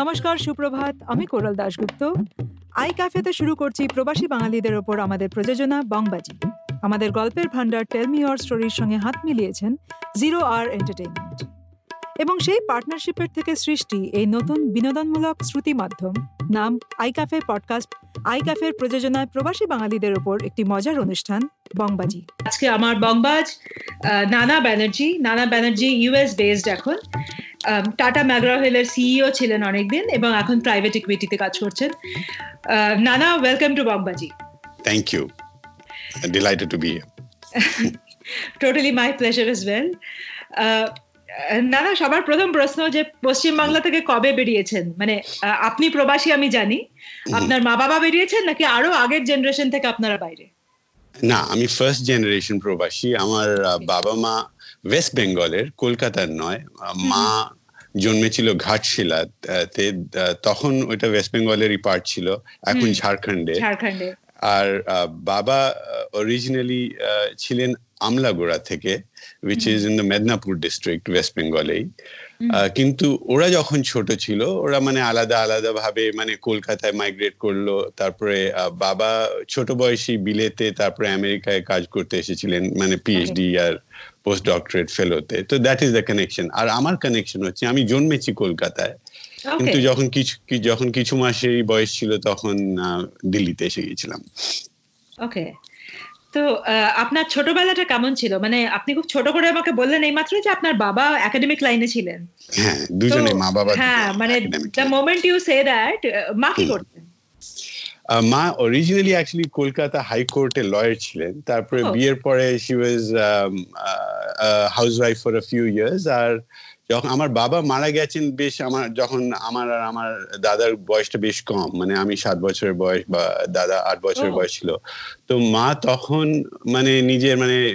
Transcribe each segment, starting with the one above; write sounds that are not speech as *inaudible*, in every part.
নমস্কার, সুপ্রভাত, আমি কোরাল দাশগুপ্ত। আই ক্যাফেতে শুরু করছি প্রবাসী বাঙালিদের ওপর আমাদের প্রযোজনা বংবাজি। আমাদের গল্পের ভান্ডার টেলমি অর স্টোরির সঙ্গে হাত মিলিয়েছেন জিরো আর এন্টারটেইনমেন্ট এবং সেই পার্টনারশিপের থেকে সৃষ্টি এই নতুন বিনোদনমূলক শ্রুতি মাধ্যম। নাম আই ক্যাফে পডকাস্ট আই ক্যাফের প্রযোজনায় প্রবাসী বাঙালিদের ওপর একটি মজার অনুষ্ঠান বংবাজি। আজকে আমার বংবাজ নানা ব্যানার্জি। নানা ব্যানার্জি ইউএস বেসড এখন। টাটা ম্যাগ্রা হিলের সিইও ছিলেন অনেকদিন এবং এখন প্রাইভেট ইকুইটিতে কাজ করছেন। Nana welcome to বংবাজি। Thank you. Delighted to be here. Totally my pleasure is well Nana সবার প্রথম প্রশ্ন যে পশ্চিম বাংলা থেকে কবে বেরিয়েছেন? মানে আপনি প্রবাসী আমি জানি। আপনার মা বাবা বেরিয়েছেন নাকি আরও আগের জেনারেশন থেকে আপনারা বাইরে? না আমি ফার্স্ট জেনারেশন প্রবাসী। আমার বাবা মা ওয়েস্ট বেঙ্গলের কলকাতার নয়। মা জন্মেছিল ঘাটশিলাতে আহ, তখন ওইটা ওয়েস্ট বেঙ্গলেরই পার্ট ছিল এখন। ঝাড়খণ্ডে। আর বাবা অরিজিনালি ছিলেন আমলাগোড়া থেকে। Which is in the Medinipur district west বেঙ্গলেই ah, কিন্তু ওরা যখন ছোট ছিল ওরা মানে আলাদা আলাদা ভাবে মানে কলকাতায় মাইগ্রেট করল তারপরে বাবা ছোট বয়সী বিলেতে তারপরে আমেরিকায় কাজ করতে এসেছিলেন মানে পিএইচডি আর পোস্ট ডক্টরেট ফেলোতে তো দ্যাট ইজ দ্য কানেকশন আর আমার কানেকশন হচ্ছে আমি জন্মেছি কলকাতায়। কিন্তু যখন কিছু যখন কিছু মাসের বয়স ছিল তখন দিল্লিতে এসে গেছিলাম ওকে তো আপনার ছোটবেলাটা কেমন ছিল? মানে আপনি খুব ছোট করে আমাকে বললেন এই এইমাত্র যে আপনার বাবা একাডেমিক লাইনে ছিলেন। হ্যাঁ দুজনে মা বাবা হ্যাঁ মানে the moment you say that মা কি। করতেন? মা অরিজিনালি অ্যাকচুয়ালি কলকাতা হাইকোর্টে লয়ার ছিলেন। তারপরে. বিয়ের পরে she was house wife for a few years আর যখন আমার বাবা মারা গেছেন বেশ আমার যখন আমার আর আমার দাদার বয়সটা বেশ কম মানে আমি সাত বছরের বয়স বা দাদা আট বছরের. বয়স ছিল। তো মা তখন মানে নিজের মানে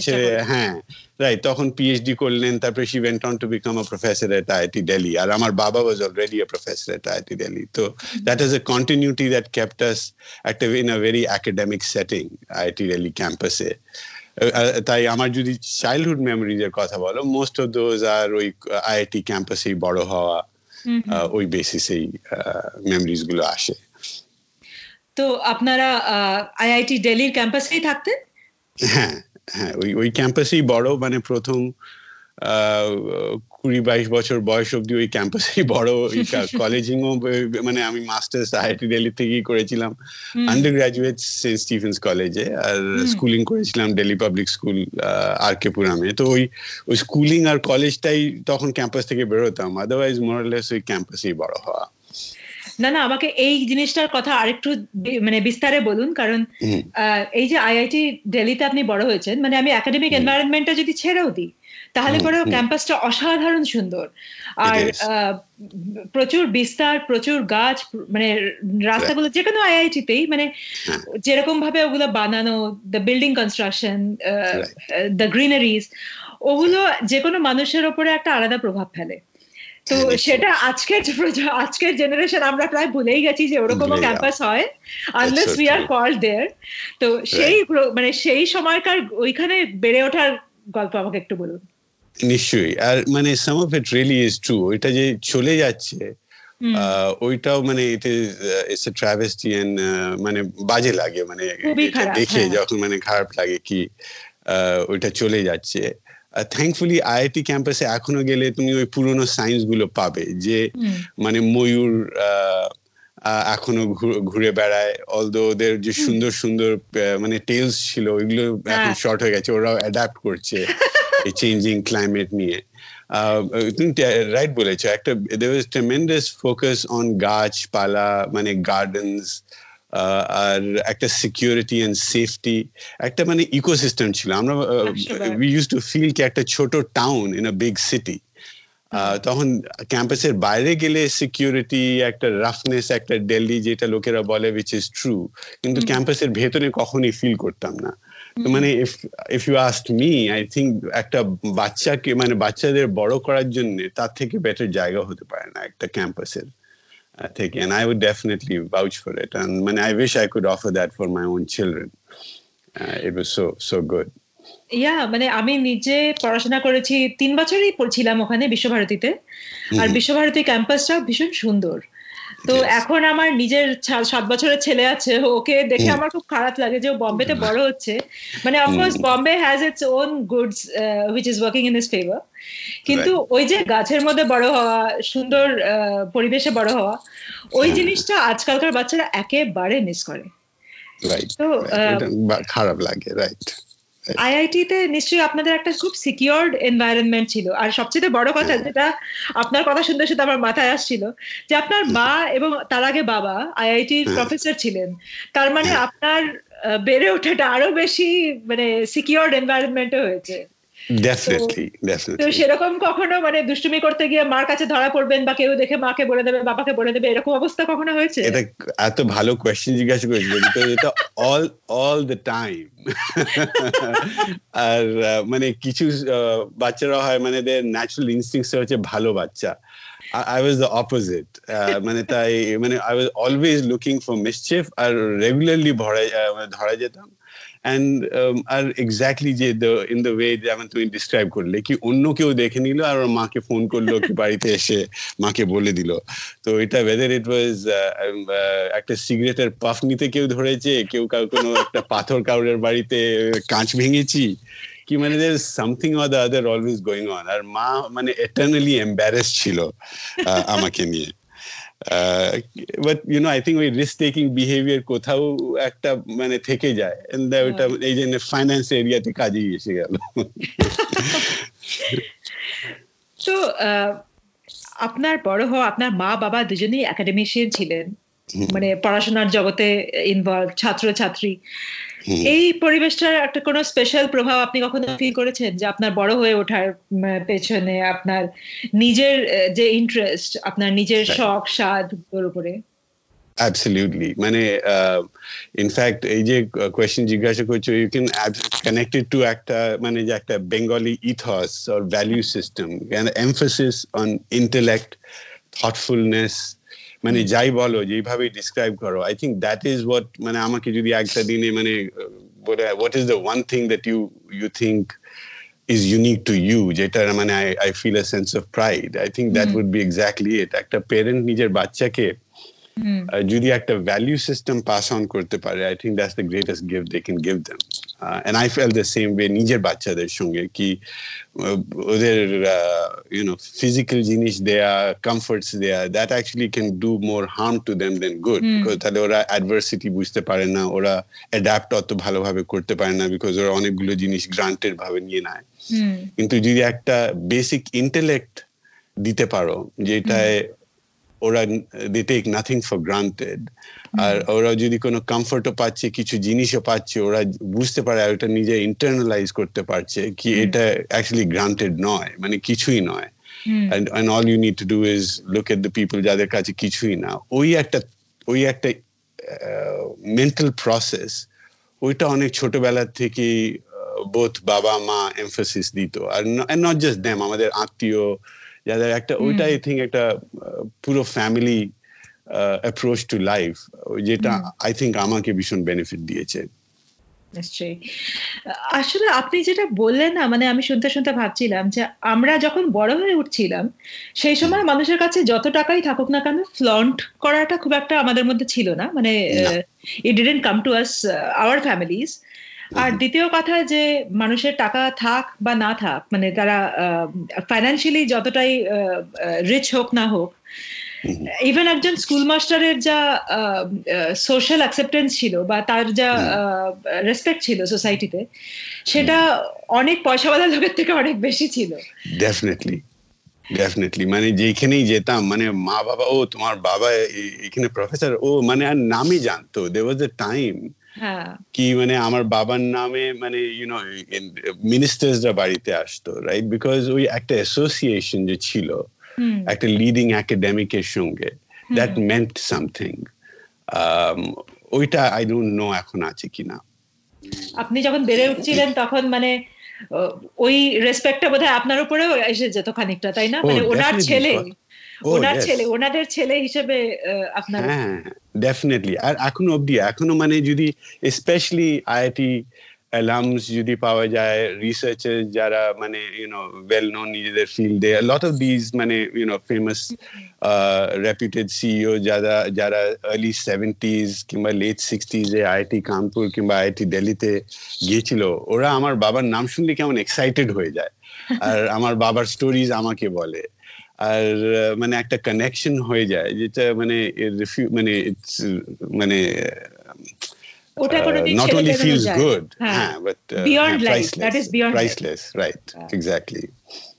ছেড়ে হ্যাঁ রাইট তখন পিএইচডি করলেন তারপরে she went on to become a professor at IIT Delhi আর আমার বাবা was already a professor at IIT Delhi তো that is a continuity that kept us active in a very academic setting A ah, ah, তাই আমার যদি childhood memories এর কথা বলো most of those are ওই আইআইটি ক্যাম্পাসে বড় হওয়া ওই বেসিসেই মেমোরিজগুলো আসে। তো আপনারা আইআইটি দিল্লির ক্যাম্পাসেই থাকতেন? হ্যাঁ হ্যাঁ ওই ওই ক্যাম্পাসেই বড় মানে প্রথম কুড়ি বাইশ বছর বয়স অব্দি ওই ক্যাম্পাসেই বড় *laughs* কলেজিংও মানে আমি মাস্টার্স আইআইটি দিল্লি থেকেই করেছিলাম। আন্ডার গ্রাজুয়েট সেন্ট স্টিফেন্স কলেজে আর স্কুলিং করেছিলাম Delhi public school R K পুরামে। তো ওই ওই স্কুলিং আর কলেজটাই তখন ক্যাম্পাস থেকে বেরোতাম আদারওয়াইজ মোরালেস ওই ক্যাম্পাসেই বড় হওয়া। না না আমাকে এই জিনিসটার কথা আরেকটু মানে বিস্তারে বলুন। কারণ এই যে আইআইটি দিল্লিতে আপনি বড় হয়েছেন মানে আমি একাডেমিক। এনভায়রনমেন্টটা যদি ছেড়েও দিই তাহলে পরেও ক্যাম্পাসটা অসাধারণ সুন্দর। আর প্রচুর বিস্তার প্রচুর গাছ মানে রাস্তাগুলো যে কোনো আইআইটিতেই মানে হ্যাঁ। যেরকম ভাবে ওগুলো বানানো the building construction. The greeneries ওগুলো যে কোনো মানুষের ওপরে একটা আলাদা প্রভাব ফেলে। তো সেটা আজকের আজকের জেনারেশন আমরা প্রায় ভুলেই গেছি যে ওরকম ক্যাম্পাস হয় unless we are. Called there তো সেই মানে সেই সময়কার ওইখানে বেড়ে ওঠার গল্প আমাকে একটু বলুন। নিশ্চয়ই। আর মানে some of it really is true ওইটা যে চলে যাচ্ছে ওইটাও মানে it is it's a travesty and মানে বাজে লাগে মানে দেখে হ্যাঁ। যখন মানে খারাপ লাগে কি ওইটা চলে যাচ্ছে। থ্যাঙ্কফুলি আইআইটি ক্যাম্পাসে এখনও গেলে তুমি ওই পুরোনো সায়েন্সগুলো পাবে যে মানে ময়ূর এখনও ঘুরে বেড়ায় অলদো ওদের যে সুন্দর সুন্দর মানে টেলস ছিল ওইগুলো এখন হ্যাঁ। শর্ট হয়ে গেছে ওরাও অ্যাডাপ্ট করছে। *laughs* এই চেঞ্জিং ক্লাইমেট নিয়ে। তুমি রাইট বলেছ একটা there was tremendous focus on গাছপালা মানে গার্ডেন্স আর একটা সিকিউরিটি এন্ড সেফটি একটা মানে ইকোসিস্টেম ছিল। আমরা উই ইউজ টু ফিল কি একটা ছোট town in a big city তখন ক্যাম্পাসের বাইরে গেলে সিকিউরিটি একটা রাফনেস একটা দিল্লি যেটা লোকেরা বলে উইচ ইজ ট্রু কিন্তু ক্যাম্পাসের ভেতরে কখনই ফিল করতাম না। তো মানে if if you asked me I think একটা বাচ্চাকে মানে বাচ্চাদের বড় করার জন্য তার থেকে বেটার জায়গা হতে পারে না একটা ক্যাম্পাসের থেকে। And I would definitely vouch for it. And মানে I wish I could offer that for my own children. Uh, it was so so good. ইয়া মানে আমি নিজে পড়াশোনা করেছি তিন বছরই পড়ছিলাম ওখানে বিশ্বভারতীতে। আর বিশ্বভারতী ক্যাম্পাসটা ভীষণ সুন্দর। তো এখন আমার নিজের সাত বছরের ছেলে আছে ওকে দেখে আমার খুব খারাপ লাগে যে ও বম্বেতে বড় হচ্ছে। মানে of course Bombay has its own goods which is working in his favour কিন্তু ওই যে গাছের মধ্যে বড় হওয়া সুন্দর পরিবেশে বড় হওয়া ওই জিনিসটা আজকালকার বাচ্চারা একেবারে মিস করে। তো খারাপ লাগে রাইট আইআইটিতে নিশ্চয়ই আপনাদের একটা খুব সিকিউরড এনভায়রনমেন্ট ছিল। আর সবচেয়ে বড় কথা হ্যাঁ। যেটা আপনার কথা শুনতে শুনতে আমার মাথায় আসছিল যে আপনার মা এবং তার আগে বাবা আইআইটির প্রফেসর ছিলেন। তার মানে হ্যাঁ। আপনার বেড়ে ওঠাটা আরও বেশি মানে সিকিউরড এনভায়রনমেন্টে হয়েছে। ডেফিনেটলি তো সেরকম কখনো মানে দুষ্টুমি করতে গিয়ে মার কাছে ধরা পড়বেন বা কেউ দেখে মাকে বলে দেবে বাবাকে বলে দেবে এরকম অবস্থা কখনো হয়েছে? এটা এত ভালো কোয়েশ্চেন জিজ্ঞাসা করেছিল বিকজ এটা অল অল দ্য টাইম আর মানে কিছু বাচ্চারা হয় মানে দের ন্যাচারাল ইনস্টিংস হচ্ছে ভালো বাচ্চা। I was the opposite. মানে তাই মানে I was always looking for mischief R regularly ধরা যেতাম। অ্যান্ড আর এক্স্যাক্টলি যে ইন দ্য ওয়ে যেমন তুমি ডিসক্রাইব করলে, কি অন্য কেউ দেখে নিল আর ওর মাকে ফোন করল কি বাড়িতে এসে মাকে বলে দিল। তো এটা ওয়েদার ইট ওয়াজ একটা সিগারেটের পাফ নিতে কেউ ধরেছে, কেউ কাউ, কোনো একটা পাথর কাউরের বাড়িতে কাঁচ ভেঙেছি, কি মানে there something or the other always going on আর মা মানে এটার্নালি এম্বারেস ছিল আমাকে নিয়ে। But you know I think ওই রিস্ক টেকিং বিহেভিয়ার কোথাও একটা মানে থেকে যায়। ওটা এই জন্য ফাইন্যান্স এরিয়াতে কাজেই এসে গেল। *laughs* তো আপনার বড় হওয়া আপনার মা বাবা দুজনেই একাডেমিশিয়ান ছিলেন। মানে পড়াশোনার জগতে ইনভলভ ছাত্র ছাত্রী এই পরিবেশটার একটা কোনো স্পেশাল প্রভাব আপনি কখনো ফিল করেছেন? যে আপনার বড় হয়ে ওঠার পেছনে আপনার নিজের যে ইন্টারেস্ট আপনার নিজের শখ স্বাদ ওর উপরে? অ্যাবসলিউটলি মানে ইনফ্যাক্ট এই যে কোয়েশ্চেন জিজ্ঞাসা করছ ইউ ক্যান কানেক্টেড টু একটা মানে যে একটা Bengali ethos or value system emphasis on intellect thoughtfulness মানে যাই বলো যেইভাবে ডিসক্রাইব করো I think that is what মানে আমাকে যদি একটা দিনে মানে what is the one thing that you you think is unique to you যেটা মানে I, I feel a sense of pride? I think that mm. would be exactly একটা parent নিজের বাচ্চাকে যদি একটা ভ্যালু সিস্টেম পাস অন করতে পারে I think that's the greatest gift they can give them and I fell the same way নিজের বাচ্চাদের সঙ্গে কি ওদের ইউনো ফিজিক্যাল জিনিস দেয়া কমফর্টস দেয়া that actually can do more harm to them than good তাহলে ওরা অ্যাডভার্সিটি বুঝতে পারে না ওরা অ্যাডাপ্ট অত ভালোভাবে করতে পারে না বিকজ ওরা অনেকগুলো জিনিস গ্রান্টেড ভাবে নিয়ে নেয়। কিন্তু যদি একটা বেসিক ইন্টেলেক্ট দিতে পারো যেটায় ওরা they take nothing for granted আর ওরা যদি কোনো কমফর্টও পাচ্ছে কিছু জিনিসও পাচ্ছে ওরা বুঝতে পারে আর ওটা নিজে ইন্টারনালাইজ করতে পারছে কি এটা অ্যাকচুয়ালি গ্রান্টেড নয় মানে কিছুই নয়। and and all you need to do is look at the people যাদের কাছে কিছুই না। ওই একটা ওই একটা মেন্টাল প্রসেস ওইটা অনেক ছোটবেলা থেকে বোথ বাবা মা এমফোসিস দিত। আর নট জাস্ট দ্যাম আমাদের আত্মীয় যাদের একটা ওইটা আই থিঙ্ক একটা পুরো ফ্যামিলি অ্যাপ্রোচ টু লাইফ যেটা আই থিঙ্ক আমাকে ভীষণ বেনিফিট দিয়েছে। নিশ্চয়ই। আসলে আপনি যেটা বললেন না মানে আমি শুনতে শুনতে ভাবছিলাম যে আমরা যখন বড় হয়ে উঠছিলাম সেই সময় মানুষের কাছে যত টাকাই থাকুক না কেন ফ্লন্ট করাটা খুব একটা আমাদের মধ্যে ছিল না। মানে it didn't come to us our families আর দ্বিতীয় কথা যে মানুষের টাকা থাক বা না থাক মানে তারা ফাইন্যান্সিয়ালি যতটাই রিচ হোক না হোক ইভেন একজন স্কুল মাস্টারের যা সোশ্যাল অ্যাকসেপ্টেন্স ছিল বা তার যা রেসপেক্ট ছিল সোসাইটিতে সেটা অনেক পয়সাওয়ালা লোকের থেকে অনেক বেশি ছিল। ডেফিনেটলি ডেফিনেটলি মানে যেখানেই যেতাম মানে মা বাবা ও তোমার বাবা এখানে প্রফেসর ও মানে আর নামই জানতো। দে ওয়াজ এ টাইম কি মানে আমার বাবার নামে মানে ইউ নো মিনিস্টার্সরা বাড়িতে আসতো রাইট বিকজ ওই একটা অ্যাসোসিয়েশন যে ছিল একটা লিডিং একাডেমিকের সঙ্গে দ্যাট মেন্ট সামথিং ওইটা আই ডোন্ট নো এখন আছে কিনা। আপনি যখন বেড়ে উঠছিলেন তখন মানে ওই রেসপেক্টটা বোধহয় আপনার উপরেও এসে যেত খানিকটা তাই না? মানে ওনার ছেলে ওনার ছেলে ওনাদের ছেলে হিসেবে আপনার হ্যাঁ ডেফিনেটলি আর এখনও অবধি এখনও মানে যদি স্পেশালি আইআইটি অ্যালামস যদি পাওয়া যায় রিসার্চার যারা মানে ইউনো ওয়েল নোন নিজেদের ফিল্ডে লট অফ দিজ মানে you know famous reputed CEO যারা যারা আর্লি সেভেন্টিজ কিংবা লেট সিক্সটিজে আইআইটি কানপুর কিংবা আইআইটি দিল্লিতে গিয়েছিল ওরা আমার বাবার নাম শুনলে কেমন এক্সাইটেড হয়ে যায়। *laughs* আর আমার বাবার স্টোরিজ আমাকে বলে। আর মানে একটা কানেকশন হয়ে যায় যেটা মানে মানে ইটস মানে ওটা কোনোদিন not only feels যায়। good হ্যাঁ। but uh, Beyond life, that is beyond priceless right হ্যাঁ। exactly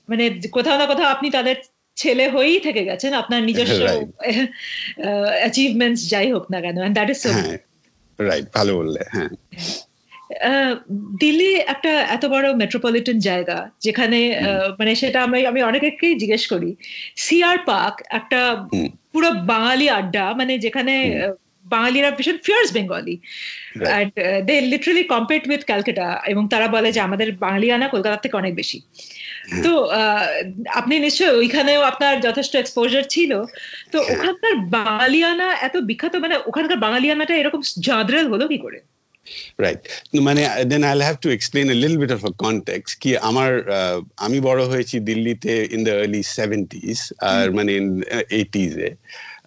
মানে কোথাও না কোথাও আপনি তাদের ছেলে হয়েই থেকে গেছেন আপনার নিজস্ব. *laughs* অ্যাচিভমেন্টস *laughs* যাই হোক না কেন দ্যাট ইজ সো রাইট ভালো বললে হ্যাঁ দিল্লি একটা এত বড় মেট্রোপলিটন জায়গা যেখানে আহ, মানে সেটা আমি আমি অনেকেই জিজ্ঞেস করি সিআর পার্ক একটা। পুরো বাঙালি আড্ডা মানে যেখানে বাঙালিরা ভীষণ fierce Bengali and they literally compete with Calcutta এবং তারা বলে যে আমাদের বাঙালিয়ানা কলকাতার থেকে অনেক বেশি। তো আপনি নিশ্চয়ই ওইখানেও আপনার যথেষ্ট এক্সপোজার ছিল। তো হ্যাঁ। ওখানকার বাঙালিয়ানা এত বিখ্যাত মানে ওখানকার বাঙালিয়ানাটা এরকম জাঁদরেল হলো কি করে? রাইট মানে then I have to explain a little bit of a context কি আমার আমি বড় হয়েছি দিল্লিতে ইন দ্য আর্লি সেভেন্টিজ আর মানে এইটিজ এ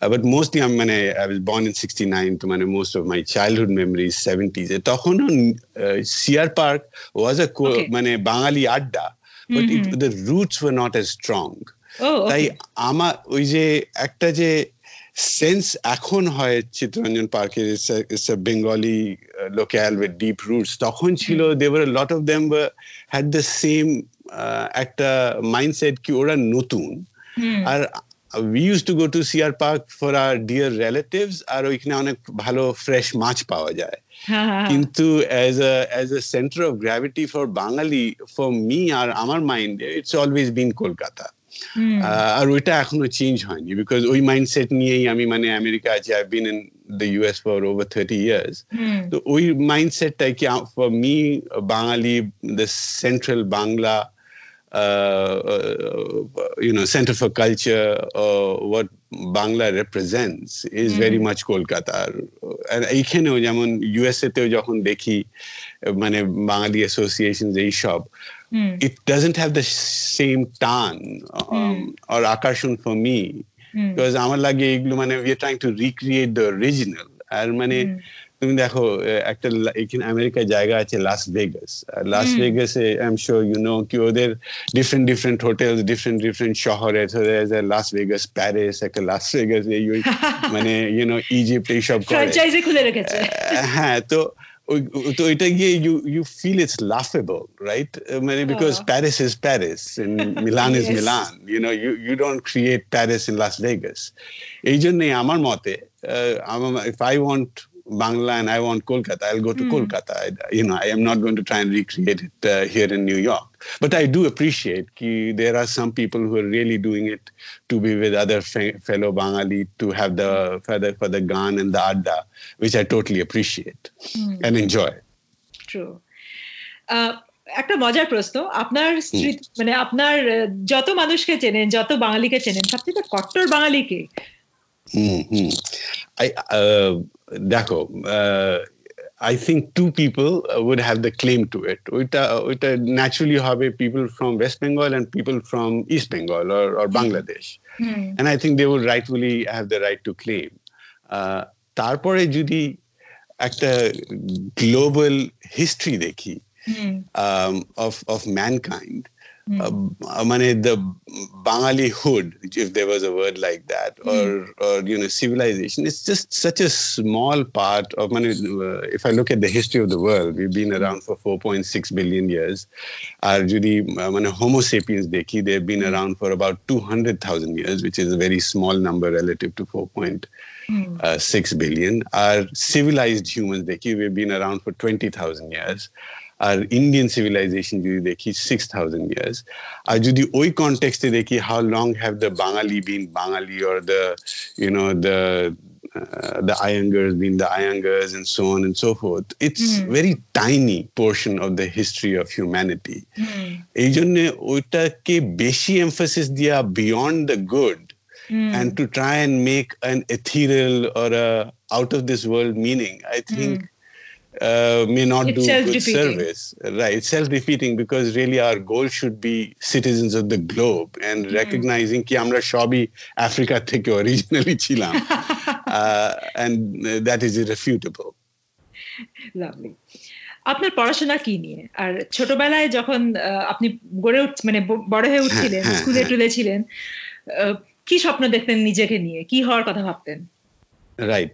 বাট মোস্টলি আমি মানে I was born in sixty nine তো মানে most of my childhood memories seventies এ তখনও C R park was a Okay. মানে বাঙালি আড্ডা but the roots were not as strong ও তাই আমার ওই যে একটা যে সেন্স এখন হয় চিত্তরঞ্জন পার্কের Bengali local with deep roots তখন ছিল there lot of them had the same একটা মাইন্ডসেট কি ওরা নতুন আর we use to go to C R park for R dear relatives আর ওইখানে অনেক ভালো ফ্রেশ মাছ পাওয়া যায়। হ্যাঁ, কিন্তু as a as a centre of gravity for Bangali for me আর আমার mind it's always been Kolkata ah, আর ওইটা এখনও চেঞ্জ হয়নি বিকজ ওই মাইন্ডসেট নিয়েই আমি মানে আমেরিকা আছি I been in the US for over thirty years তো ওই মাইন্ডসেটটাই কি for me Bangali the central Bangla you know center for culture or what Bangla represents is very much Kolkata আর এইখানেও যেমন ইউএসএ তেও যখন দেখি মানে বাঙালি অ্যাসোসিয়েশন এইসব it doesn't have the same টান um, or আকর্ষণ for me because আমার লাগে এগুলো মানে we are trying to recreate the original আর মানে তুমি দেখো একটা এখানে আমেরিকার জায়গা আছে Las Vegas Las ভেগাসে I am sure you know কি ওদের different different hotel different different শহরে। লাস ভেগাস প্যারিস একটা লাস ভেগাস এই ওই *laughs* মানে ইউ নো ইজিপ্ট এইসব হ্যাঁ তো তো এটা গিয়ে you you feel it's laughable right মানে because. Paris is Paris Milan is Milan you know you you don't create Paris in Las Vegas এই জন্যে আমার মতে আমার if I want Bangla and I want Kolkata, I'll go to Kolkata. I, you know, I am not going to try and recreate it uh, here in New York. But I do appreciate ki there are some people who are really doing it to be with other fe- fellow Bangali to have the for the for the gan and the adda, which I totally appreciate and enjoy. True একটা মজার প্রশ্ন আপনার স্মৃতি মানে আপনার আহ, যত মানুষকে চেনেন যত বাঙালিকে চেনেন সবথেকে কট্টর বাঙালিকে hmm I uh, দেখো uh, I think two people uh, would have the claim to it. ওইটা ওইটা naturally হবে people from West Bengal and people from East Bengal or, or Bangladesh. And I think they would rightfully have the right to claim. Uh, তারপরে যদি একটা global history দেখি um, of of mankind. Uh, মানে the Bangali hood, if there was a word like that, or or you know civilization, it's just such a small part of. মানে, uh, if I look at the history of the world, we've been around for 4.6 billion years. আর যদি uh, মানে Homo sapiens দেখি, they've been around for about 200,000 years, which is a very small number relative to 4.6 billion. Our civilized humans দেখি, we've been around for 20,000 years. আর Indian civilisation যদি দেখি six thousand years আর যদি ওই কনটেক্সটে দেখি how long have the Bangali been Bangali or the you know the the Iyengars being the Iyengars and so on and so forth. It's very tiny portion of the history of humanity. এই জন্য ওইটাকে বেশি emphasis দিয়া beyond the good and to try and make an ethereal or a out of this world meaning, I think uh, may not It's do good self-defeating. service. Right, it's self-defeating because really our goal should be citizens of the globe and recognizing ki amra shobi Africa থেকে originally ছিলাম, *laughs* uh, and uh, that is irrefutable. Lovely আপনার পড়াশোনা কি নিয়ে আর ছোটবেলায় যখন আহ, আপনি গড়ে উঠ মানে ব- বড় হয়ে উঠছিলেন হ্যাঁ, স্কুলে হ্যাঁ। টুলে ছিলেন আহ, কি স্বপ্ন দেখতেন নিজেকে নিয়ে কি হওয়ার কথা ভাবতেন Right.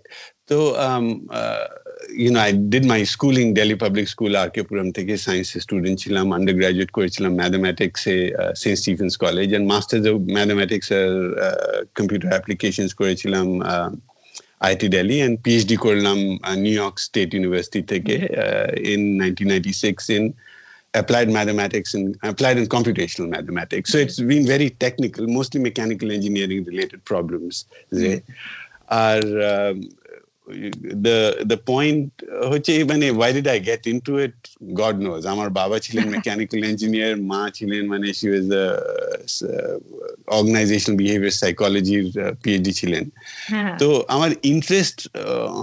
So, um, uh, you know, I did my schooling Delhi Public School, RK Puram থেকে science student ছিলাম, undergraduate করেছিলাম mathematics A uh, St. Stephen's College and masters of mathematics R uh, computer applications করেছিলাম uh, IIT Delhi and PhD করলাম uh, New York State University থেকে uh, in 1996 in applied mathematics and applied and computational mathematics. So it's been very technical, mostly mechanical engineering related problems. there. R um, the the point হচ্ছে মানে why did I get into it? God knows. আমার বাবা ছিলেন mechanical engineer মা ছিলেন মানে she was a behavior psychology PhD ছিলেন। হ্যাঁ। তো আমার ইন্টারেস্ট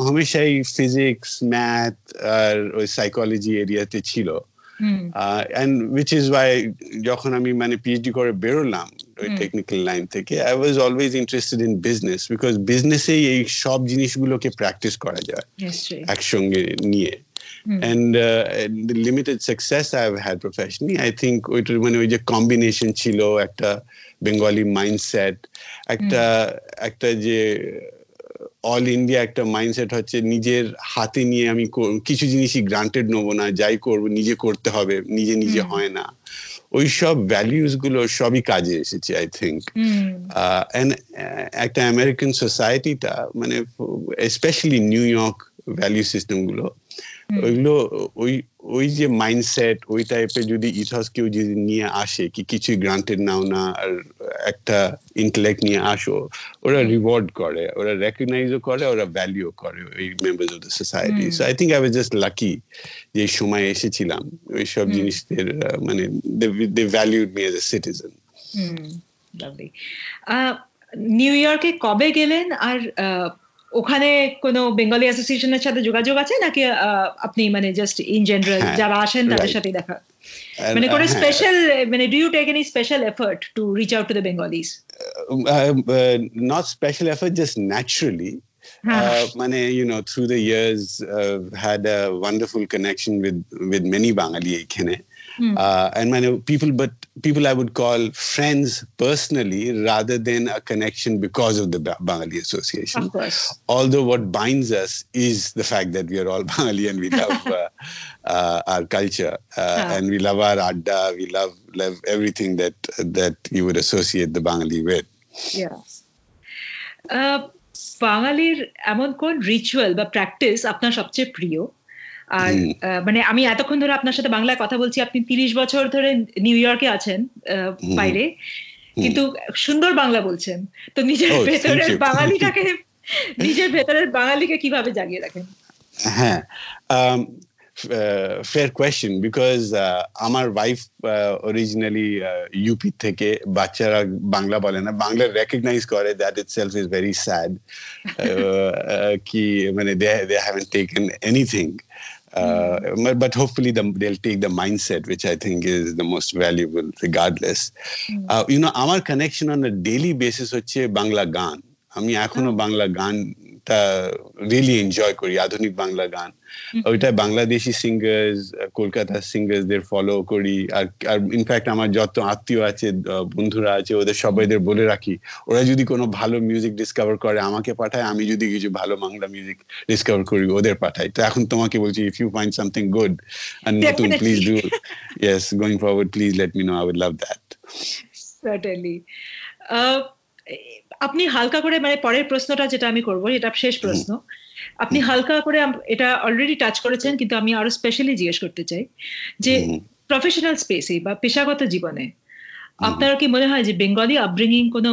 হমেশাই ফিজিক্স ম্যাথ আর ওই সাইকোলজি এরিয়াতে ছিল। অ্যান্ড উইচ ইজ ওয়াই যখন আমি মানে পিএইচডি করে বেরোলাম। টেকনিক্যাল লাইন থেকে I was always interested in business because বিজনেসে এই সব জিনিসগুলোকে প্র্যাকটিস করা যায় একসঙ্গে নিয়ে। And limited success the limited success professionally had professionally, I think ওইটার মানে ওই যে কম্বিনেশন ছিল একটা বেঙ্গলি মাইন্ডসেট একটা একটা যে অল ইন্ডিয়া একটা মাইন্ডসেট হচ্ছে নিজের হাতে নিয়ে আমি কিছু জিনিসই গ্রান্টেড নেব না যাই করব নিজে করতে হবে নিজে নিজে হয় না। ওই সব ভ্যালিউসগুলো সবই কাজে এসেছে আই থিঙ্ক একটা আমেরিকান সোসাইটিটা মানে স্পেশালি নিউ ইয়র্ক ভ্যালিউ সিস্টেমগুলো ওইগুলো ওই ওই যে মাইন্ডসেট ওই টাইপের যদি ইথস কেউ যদি নিয়ে আসে কি কিছুই গ্রান্টেড নাও না আর একটা ইন্টেলেক্ট নিয়ে আসো ওরা রিওয়ার্ড করে ওরা রেকগনাইজও করে ওরা ভ্যালিউ করে ওই members of the society so I think I was just lucky যে সময় এসেছিলাম। ওই সব জিনিসদের মানে they valued me as a citizen lovely new ইয়র্কে কবে গেলেন? আর ওখানে কোনো বেঙ্গলি অ্যাসোসিয়েশনের সাথে যোগাযোগ আছে নাকি আপনি মানে জাস্ট ইন জেনারেল যারা আসেন তাদের সাথে দেখা? মানে কোন স্পেশাল হ্যাঁ। মানে do you take any special effort to reach out to the Bengalis not special effort just naturally Uh, um, uh Mane, uh, মানে, you know, through the years, uh, had a wonderful connection with with many Bangali ekhane. Uh, and mane, people, but people I would call friends personally rather than a connection because of the Ba- Bangali Association. Of course. Although what binds us is the fact that we are all *laughs* Bangali and we love *laughs* uh, uh, our culture uh, Ah. and we love our adda, we love love everything that that you would associate the Bangali with. আহ, বাঙালির এমন কোন ritual বা practice আপনার সবচেয়ে প্রিয় আর মানে আমি এতক্ষণ ধরে আপনার সাথে বাংলায় কথা বলছি আপনি তিরিশ বছর ধরে নিউ ইয়র্কে আছেন বাইরে কিন্তু সুন্দর বাংলা বলছেন। তো নিজের ভেতরের বাঙালিটাকে নিজের ভেতরের বাঙালিকে কীভাবে জাগিয়ে রাখেন? হ্যাঁ question because uh, আমার ওয়াইফ অরিজিনালি ইউপি থেকে বাচ্চারা বাংলা বলে না বাংলা রেকগনাইজ করে that itself is very sad কি মানে they they haven't taken anything Uh, but, but hopefully the, they'll take the mindset, which I think is the most valuable, regardless. Uh, you know, আমার connection on a daily basis হচ্ছে বাংলা গান আমি এখনো বাংলা গানটা really enjoy করি আধুনিক বাংলা গান। ওইটা বাংলাদেশি সিঙ্গার্স কলকাতার সিঙ্গার্সদের ফলো করি। আর আর ইনফ্যাক্ট আমার যত আত্মীয় আছে বন্ধুরা আছে ওদের সবাইদের বলে রাখি ওরা যদি কোনো ভালো মিউজিক ডিসকভার করে আমাকে পাঠায় আমি যদি কিছু ভালো বাংলা মিউজিক ডিসকভার করি ওদের পাঠাই। তো এখন তোমাকে বলছি if you find something good and নতুন please do yes going forward please let me know i would love that. Certainly আপনি হালকা করে মানে পরের প্রশ্নটা যেটা আমি করব এটা শেষ প্রশ্ন। আপনি হালকা করে এটা অলরেডি টাচ করেছেন কিন্তু আমি আরও স্পেশালি জিজ্ঞেস করতে চাই যে প্রফেশনাল স্পেসে বা পেশাগত জীবনে আপনার কি মনে হয় যে বেঙ্গলি আপব্রিঙ্গিং কোনো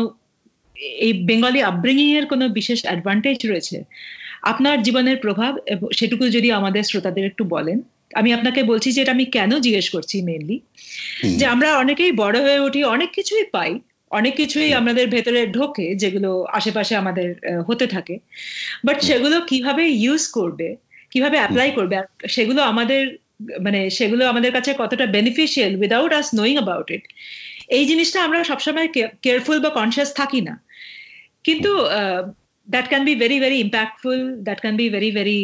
এই বেঙ্গলি আপব্রিঙ্গিং এর কোনো বিশেষ অ্যাডভান্টেজ রয়েছে? আপনার জীবনের প্রভাব সেটুকু যদি আমাদের শ্রোতাদের একটু বলেন। আমি আপনাকে বলছি যে এটা আমি কেন জিজ্ঞেস করছি মেনলি যে আমরা অনেকেই বড় হয়ে উঠি অনেক কিছুই পাই অনেক কিছুই আমাদের ভেতরে ঢোকে যেগুলো আশেপাশে আমাদের হতে থাকে। বাট সেগুলো কীভাবে ইউজ করবে কীভাবে অ্যাপ্লাই করবে আর সেগুলো আমাদের মানে সেগুলো আমাদের কাছে কতটা beneficial without us knowing about it এই জিনিসটা আমরা সবসময় কেয়ারফুল বা কনসিয়াস থাকি না। কিন্তু that can be very very impactful that can be very very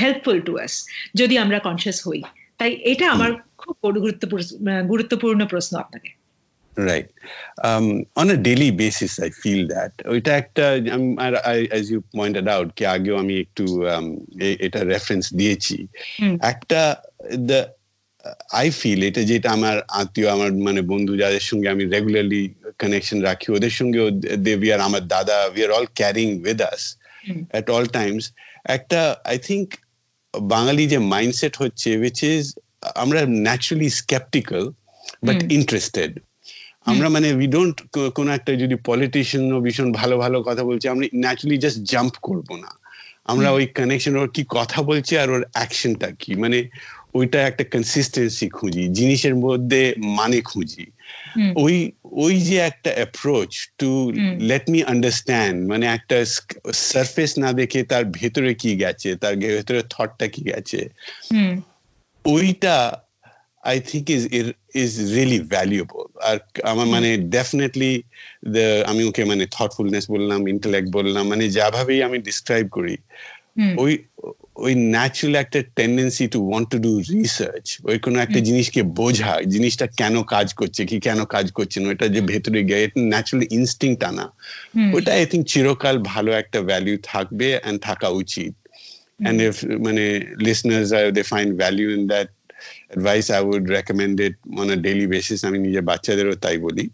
helpful to us যদি আমরা কনসিয়াস হই। তাই এটা আমার খুব গুরুত্বপূর্ণ গুরুত্বপূর্ণ প্রশ্ন আপনাকে। Right. Um, on a daily basis i feel that. ওইটা একটা as you pointed out কি আগেও আমি একটু এটা রেফারেন্স দিয়েছি একটা the আই ফিল এটা যেটা আমার আত্মীয় আমার মানে বন্ধু যাদের সঙ্গে আমি রেগুলারলি কানেকশন রাখি ওদের সঙ্গেও দে উই আর আমার দাদা we are all carrying with us at all times একটা আই থিঙ্ক বাঙালি যে মাইন্ডসেট হচ্ছে উইচ ইজ আমরা ন্যাচারালি স্কেপটিক্যাল বাট ইন্টারেস্টেড আমরা মানে উই ডোন্ট কোন একটা যদি পলিটিশিয়ান ও ভীষণ ভালো ভালো কথা বলছে আমরা ন্যাচারালি জাস্ট জাম্প করব না। আমরা ওই কানেকশন ওর কি কথা বলছে আর ওর অ্যাকশনটা কি? মানে ওইটা একটা কনসিস্টেন্সি খুঁজি জিনিসের মধ্যে মানে খুঁজি। ওই ওই যে একটা approach to let me understand মানে একটা সারফেস না দেখে তার ভেতরে কি গেছে তার ভেতরে থটটা কি গেছে। ওইটা I think is is really valuable আর আমার মানে ডেফিনেটলি আমি ওকে মানে থটফুলনেস বললাম ইন্টেলেক্ট বললাম মানে যাভাবেই আমি ডিসক্রাইব করি ওই ওই ন্যাচুরাল একটা tendency to want to do research ওই কোনো একটা জিনিসকে বোঝা জিনিসটা কেন কাজ করছে কি কেন কাজ করছে না ওটা যে ভেতরে গিয়ে ন্যাচুরাল ইনস্টিংক্ট আনা ওটা আই থিঙ্ক চিরকাল ভালো একটা ভ্যালু থাকবে অ্যান্ড থাকা উচিত। and if মানে listeners uh, they find value in that advice I would recommend it on a daily basis. আমি নিজের বাচ্চাদেরও তাই বলি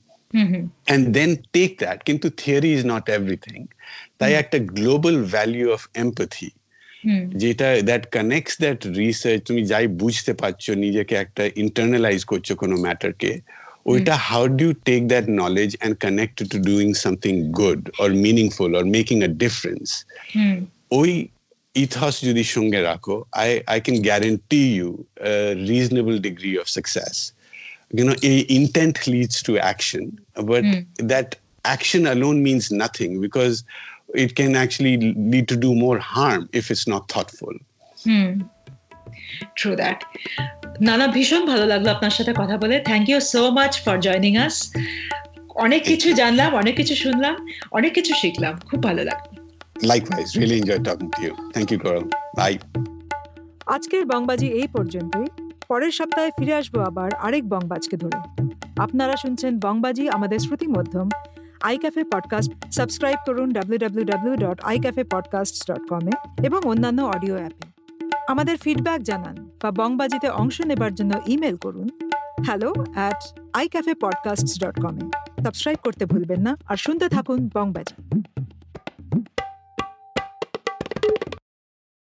and then take that কিন্তু theory is not everything তাই একটা গ্লোবাল ভ্যালু অফ এম্পাথি যেটা দ্যাট কানেক্টস দ্যাট রিসার্চ তুমি যাই বুঝতে পারছ নিজেকে একটা ইন্টারনালাইজ করছ কোনো ম্যাটারকে ওইটা how do you take that knowledge and connect to doing something good or meaningful or making a difference ওই ইথস যদি সঙ্গে রাখো I I can guarantee you reasonable degree of success you know a intent leads to action but mm. that action alone means nothing because it can actually lead to do more harm if it's not thoughtful mm. True that নানা ভীষণ ভালো লাগল আপনার সাথে কথা বলে thank you so much for joining us অনেক কিছু জানলাম অনেক কিছু শুনলাম অনেক কিছু শিখলাম খুব ভালো লাগল Likewise, really enjoyed talking to you. Thank you, Coral. Bye. আজকের বংবাজি এই পর্যন্তই। পরের সপ্তাহে ফিরে আসব আবার আরেক বংবাজকে ধরে। আপনারা শুনছেন বংবাজি আমাদের শ্রুতি মধ্যম। আই ক্যাফে পডকাস্ট সাবস্ক্রাইব করুন W W dot podcast dot কমে এবং অন্যান্য অডিও অ্যাপে আমাদের ফিডব্যাক জানান বা বংবাজিতে অংশ নেবার জন্য ইমেল করুন। Hello at I cafe podcast dot কমে সাবস্ক্রাইব করতে ভুলবেন না। আর শুনতে থাকুন বংবাজি।